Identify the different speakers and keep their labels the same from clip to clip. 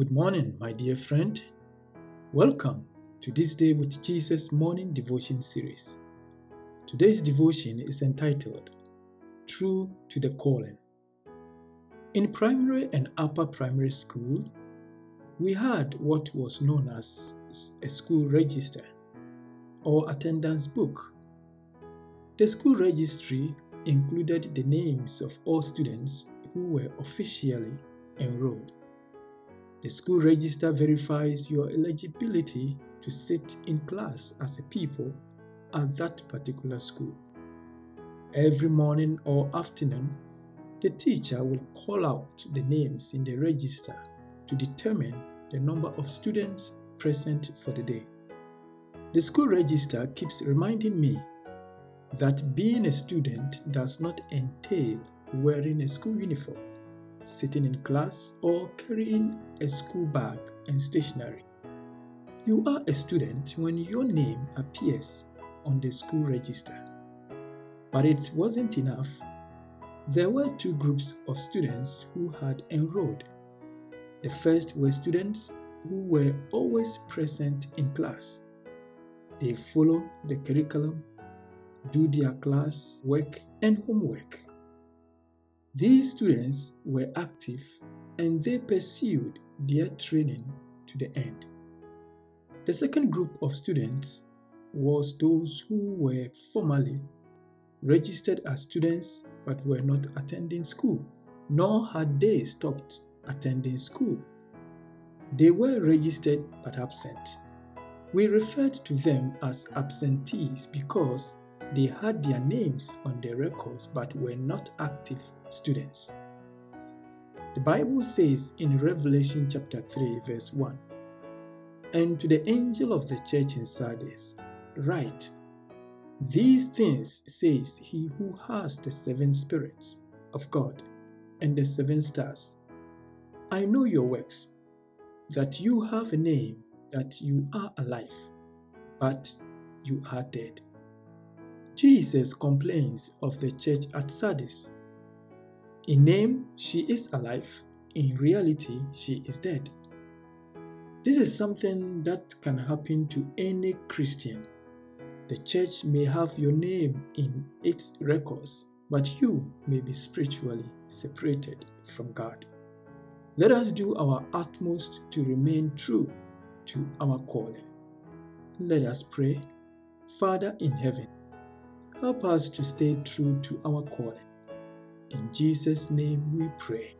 Speaker 1: Good morning, my dear friend. Welcome to this Day with Jesus morning devotion series. Today's devotion is entitled True to the Calling. In primary and upper primary school, we had what was known as a school register or attendance book. The school registry included the names of all students who were officially enrolled. The school register verifies your eligibility to sit in class as a pupil at that particular school. Every morning or afternoon, the teacher will call out the names in the register to determine the number of students present for the day. The school register keeps reminding me that being a student does not entail wearing a school uniform sitting in class, or carrying a school bag and stationery. You are a student when your name appears on the school register. But it wasn't enough. There were two groups of students who had enrolled. The first were students who were always present in class. They follow the curriculum, do their class work and homework. These students were active and they pursued their training to the end. The second group of students was those who were formally registered as students but were not attending school, nor had they stopped attending school. They were registered but absent. We referred to them as absentees because they had their names on the records but were not active students. The Bible says in Revelation chapter 3, verse 1 And to the angel of the church in Sardis, write, These things says he who has the seven spirits of God and the seven stars. I know your works, that you have a name, that you are alive, but you are dead. Jesus complains of the church at Sardis. In name, she is alive. In reality, she is dead. This is something that can happen to any Christian. The church may have your name in its records, but you may be spiritually separated from God. Let us do our utmost to remain true to our calling. Let us pray. Father in heaven, Help us to stay true to our calling. In Jesus' name we pray.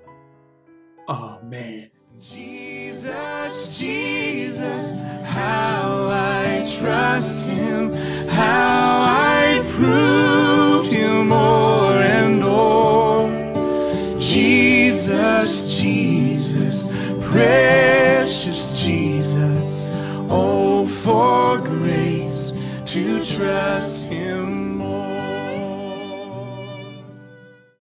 Speaker 1: Amen.
Speaker 2: Jesus, Jesus, how I trust Him, how I proved Him more and more. Jesus, Jesus, precious Jesus, oh, for grace to trust Him.